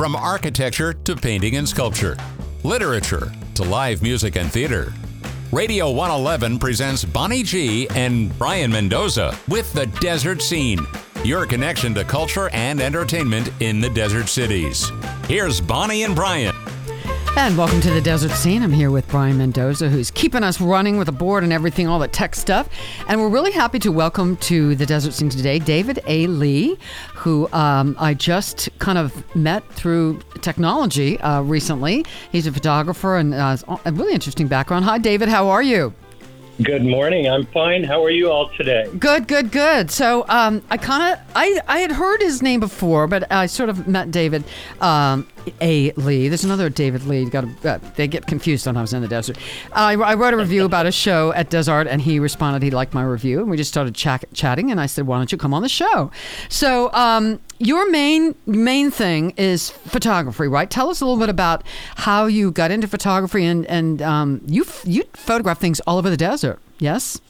From architecture to painting and sculpture, literature to live music and theater. Radio 111 presents Bonnie G and Brian Mendoza with The Desert Scene, your connection to culture and entertainment in the desert cities. Here's Bonnie and Brian. And welcome to the Desert Scene. I'm here with Brian Mendoza, who's keeping us running with the board and everything, all the tech stuff. And we're really happy to welcome to the Desert Scene today David A. Lee, who um, I just kind of met through technology uh, recently. He's a photographer and uh, a really interesting background. Hi, David. How are you? Good morning. I'm fine. How are you all today? Good, good, good. So um, I kind of I I had heard his name before, but I sort of met David um, A. Lee. There's another David Lee. Got uh, they get confused sometimes in the desert. I, I wrote a review about a show at Desert, and he responded he liked my review, and we just started ch- chatting. And I said, "Why don't you come on the show?" So um, your main main thing is photography, right? Tell us a little bit about how you got into photography, and and um, you you photograph things all over the desert. Yes,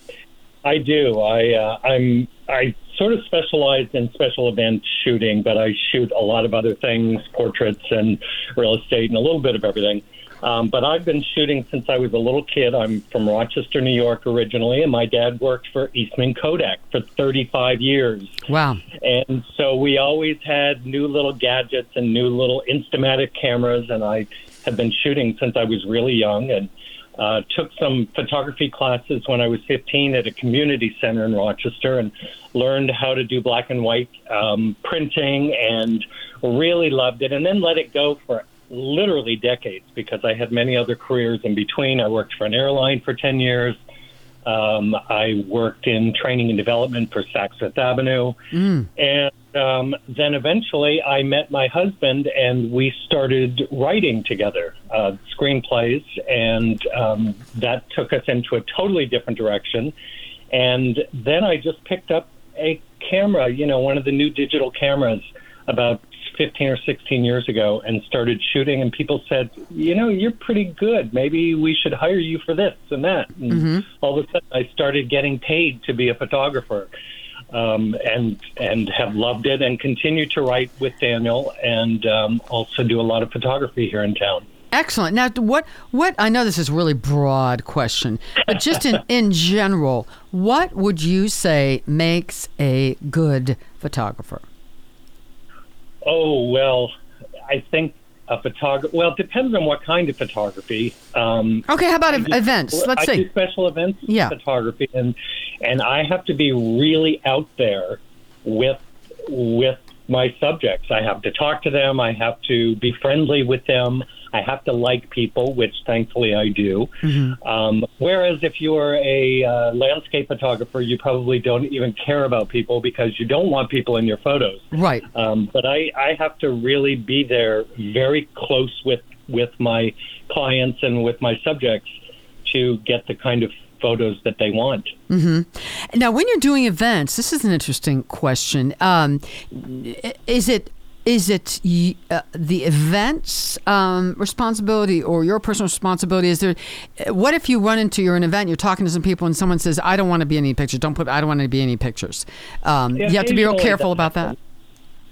I do. I uh, I'm I sort of specialize in special event shooting, but I shoot a lot of other things, portraits and real estate, and a little bit of everything. Um, but I've been shooting since I was a little kid. I'm from Rochester, New York originally, and my dad worked for Eastman Kodak for 35 years. Wow. And so we always had new little gadgets and new little Instamatic cameras, and I have been shooting since I was really young and uh, took some photography classes when I was 15 at a community center in Rochester and learned how to do black and white um, printing and really loved it and then let it go for literally decades because I had many other careers in between. I worked for an airline for 10 years. Um, I worked in training and development for Saks Fifth Avenue. Mm. And um, then eventually I met my husband and we started writing together uh, screenplays. And um, that took us into a totally different direction. And then I just picked up a camera, you know, one of the new digital cameras about 15 or 16 years ago and started shooting and people said you know you're pretty good maybe we should hire you for this and that and Mm-hmm. all of a sudden i started getting paid to be a photographer um, and and have loved it and continue to write with daniel and um, also do a lot of photography here in town Excellent. Now, what what I know this is a really broad question, but just in in general, what would you say makes a good photographer? Oh well, I think a photographer. Well, it depends on what kind of photography. Um, Okay, how about do- events? Let's I see. do special events Yeah. photography, and and I have to be really out there with with my subjects. I have to talk to them. I have to be friendly with them. I have to like people, which thankfully I do. Mm-hmm. Um, whereas if you're a uh, landscape photographer, you probably don't even care about people because you don't want people in your photos. Right. Um, but I, I have to really be there very close with, with my clients and with my subjects to get the kind of photos that they want. Now, when you're doing events, this is an interesting question. Um, is it is it y- uh, the event's um, responsibility or your personal responsibility? Is there? What if you run into you're an event, you're talking to some people, and someone says, "I don't want to be in any pictures. Don't put. I don't want to be in any pictures." Um, Yeah, you have to be real careful that about that.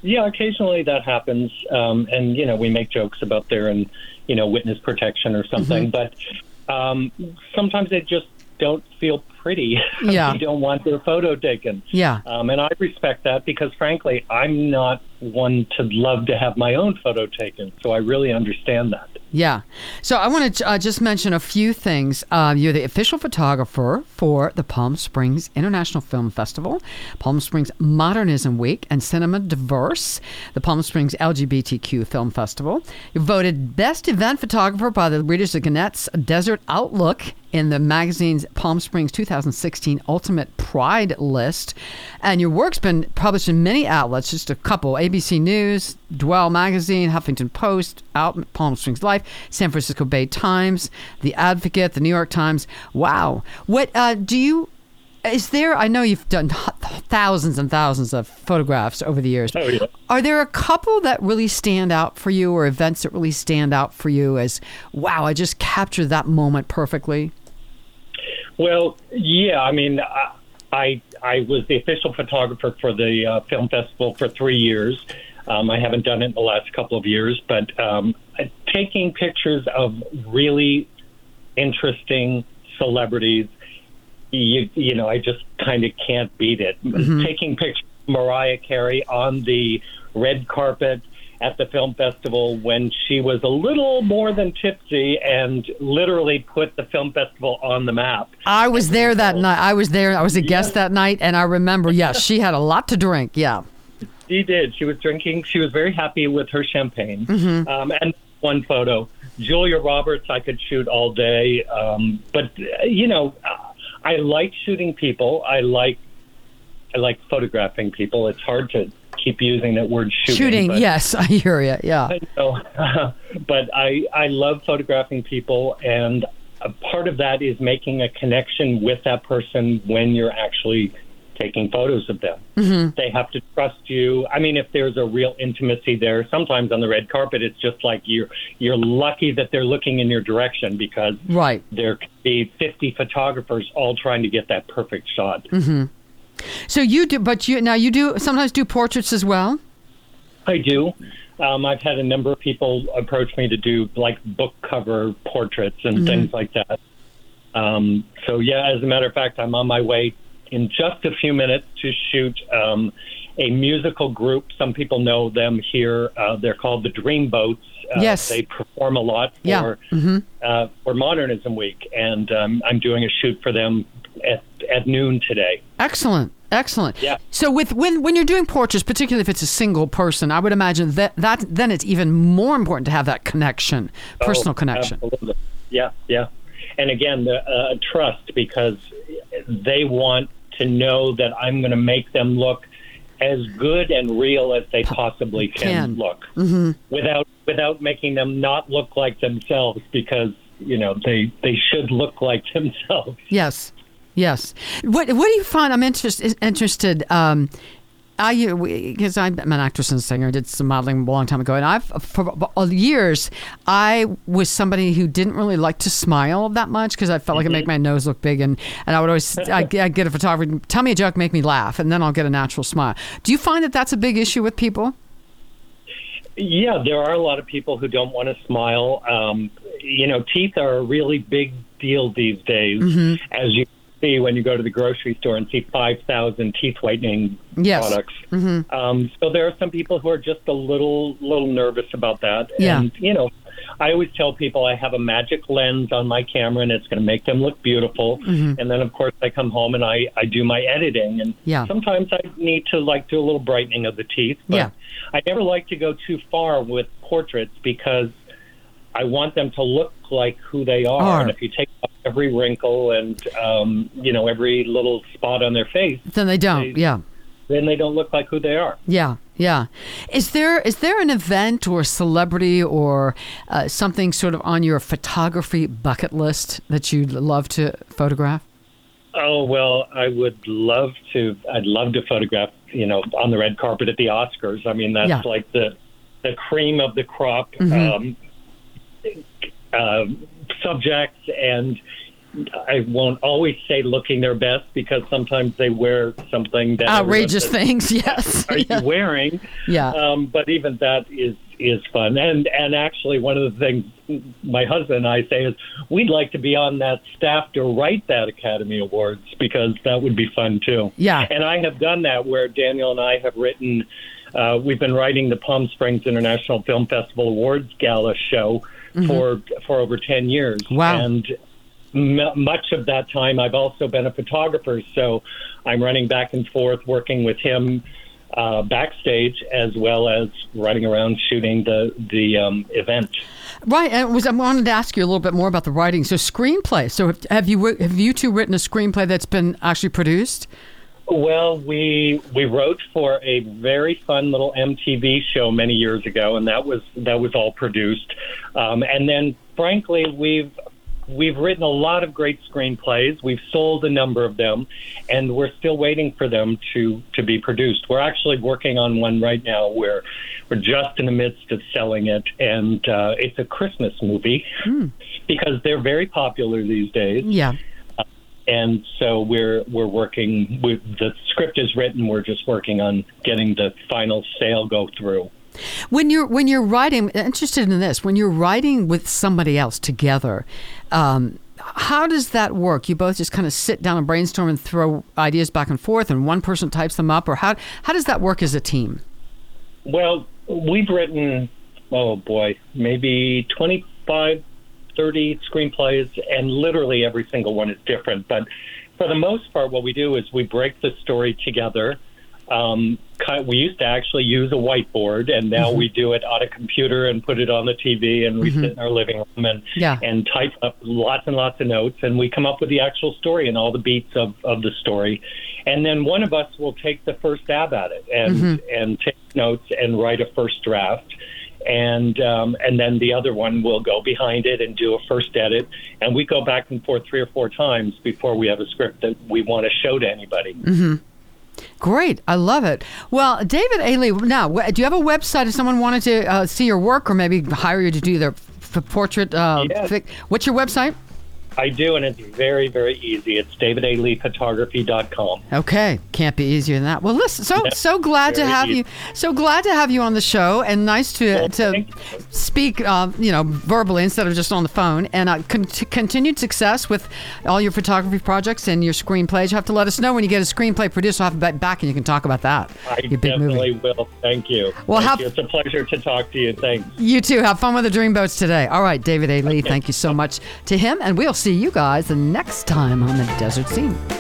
Yeah, occasionally that happens, um, and you know we make jokes about there and you know witness protection or something, but um, sometimes they just don't feel pretty. Yeah. they don't want their photo taken. Yeah. Um, and I respect that because, frankly, I'm not one to love to have my own photo taken. So I really understand that. Yeah. So I want to uh, just mention a few things. Uh, you're the official photographer for the Palm Springs International Film Festival, Palm Springs Modernism Week, and Cinema Diverse, the Palm Springs LGBTQ Film Festival. You're voted Best Event Photographer by the readers of Gannett's Desert Outlook in the magazine's Palm Springs 2016 Ultimate Pride list. And your work's been published in many outlets, just a couple ABC News, Dwell Magazine, Huffington Post, Out Palm Springs Life, San Francisco Bay Times, The Advocate, The New York Times. Wow. What uh, do you. Is there, I know you've done thousands and thousands of photographs over the years. Oh, yeah. Are there a couple that really stand out for you or events that really stand out for you as, wow, I just captured that moment perfectly? Well, yeah, I mean, I I, I was the official photographer for the uh, film festival for three years. Um, I haven't done it in the last couple of years, but um, taking pictures of really interesting celebrities, you, you know, I just kind of can't beat it. Taking pictures of Mariah Carey on the red carpet at the film festival when she was a little more than tipsy and literally put the film festival on the map. I was there that night. I was there. I was a guest that night, and I remember. Yes, she had a lot to drink. Yeah. She did. She was drinking. She was very happy with her champagne. Um, and one photo, Julia Roberts, I could shoot all day. Um, but you know, I like shooting people. I like I like photographing people. It's hard to keep using that word shooting. Shooting. but- yes, I hear you. Yeah. I know, but I I love photographing people, and a part of that is making a connection with that person when you're actually taking photos of them. Mm-hmm. They have to trust you. I mean, if there's a real intimacy there, sometimes on the red carpet, it's just like you're you're lucky that they're looking in your direction because Right. there could be 50 photographers all trying to get that perfect shot. Mm-hmm. So you do, but you now you do sometimes do portraits as well. I do. Um, I've had a number of people approach me to do like book cover portraits and things like that. Um, so yeah, as a matter of fact, I'm on my way in just a few minutes to shoot um, a musical group. Some people know them here. Uh, they're called the Dreamboats. Uh, Yes. they perform a lot Yeah. for uh, for Modernism Week, and um, I'm doing a shoot for them at at noon today. Excellent. Excellent. Yeah. So with when when you're doing portraits, particularly if it's a single person, I would imagine that that then it's even more important to have that connection, personal Oh, connection. Absolutely. Yeah, yeah. And again, the uh, trust because they want to know that I'm going to make them look as good and real as they possibly can, Can. look, mm-hmm. without without making them not look like themselves because you know they they should look like themselves. Yes. Yes. What What do you find? I'm interested. Interested. Um, I because I'm an actress and singer. I Did some modeling a long time ago, and I've for years I was somebody who didn't really like to smile that much because I felt like it made my nose look big, and and I would always I, I get a photographer tell me a joke, make me laugh, and then I'll get a natural smile. Do you find that that's a big issue with people? Yeah, there are a lot of people who don't want to smile. Um, you know, teeth are a really big deal these days, Mm-hmm. as you see when you go to the grocery store and see 5,000 teeth whitening Yes. products. Um, so there are some people who are just a little little nervous about that. Yeah. And, you know, I always tell people I have a magic lens on my camera and it's going to make them look beautiful. And then, of course, I come home and I, I do my editing. And Yeah. sometimes I need to like do a little brightening of the teeth. But Yeah. I never like to go too far with portraits because I want them to look like who they are. Are. And if you take off every wrinkle and um, you know every little spot on their face, Then they don't. They- yeah. then they don't look like who they are. Yeah, yeah. Is there is there an event or celebrity or uh, something sort of on your photography bucket list that you'd love to photograph? Oh well, I would love to. I'd love to photograph. You know, on the red carpet at the Oscars. I mean, that's Yeah. like the the cream of the crop um, uh, subjects, and I won't always say looking their best because sometimes they wear something that Outrageous says, things, yes. Are yeah. you wearing? Yeah. Um, but even that is is fun. And and actually, one of the things my husband and I say is we'd like to be on that staff to write that Academy Awards because that would be fun too. Yeah. And I have done that where Daniel and I have written. Uh, we've been writing the Palm Springs International Film Festival Awards Gala show for for over ten years. Wow. And m- much of that time, I've also been a photographer, so I'm running back and forth, working with him uh, backstage as well as running around shooting the the um, event. Right. And was I wanted to ask you a little bit more about the writing. So screenplay. So have, have you have you two written a screenplay that's been actually produced? Well, we we wrote for a very fun little MTV show many years ago, and that was that was all produced. Um, and then, frankly, we've we've written a lot of great screenplays. We've sold a number of them, and we're still waiting for them to to be produced. We're actually working on one right now where we're just in the midst of selling it, and uh, it's a Christmas movie because they're very popular these days Yeah. And so we're we're working with the script is written we're just working on getting the final sale go through When you're when you're writing, interested in this, when you're writing with somebody else together, um, how does that work? You both just kind of sit down and brainstorm and throw ideas back and forth, and one person types them up, or how how does that work as a team? Well, we've written, oh boy, maybe 25, 30 screenplays, and literally every single one is different. But for the most part, what we do is we break the story together. Um, we used to actually use a whiteboard, and now mm-hmm. we do it on a computer and put it on the TV, and we mm-hmm. sit in our living room and yeah. and type up lots and lots of notes, and we come up with the actual story and all the beats of, of the story, and then one of us will take the first stab at it and mm-hmm. and take notes and write a first draft and um, and then the other one will go behind it and do a first edit, and we go back and forth three or four times before we have a script that we want to show to anybody. Mm-hmm. Great, I love it. Well, David A. Lee, now do you have a website if someone wanted to uh, see your work or maybe hire you to do their f- portrait? Uh, yes. Fic- what's your website? I do, and it's very, very easy. It's davidaleephotography.com. Okay, can't be easier than that. Well, listen, so so glad to have easy. you. So glad to have you on the show, and nice to well, to speak, uh, you know, verbally instead of just on the phone. And uh, con- continued success with all your photography projects and your screenplays. You have to let us know when you get a screenplay produced. I'll have it back, and you can talk about that. I your big definitely movie. will. Thank you. Well, thank have, you. it's a pleasure to talk to you. Thanks. You too. Have fun with the dreamboats today. All right, David A. Lee. Okay. Thank you so much to him, and we'll see see you guys next time on the Desert Scene.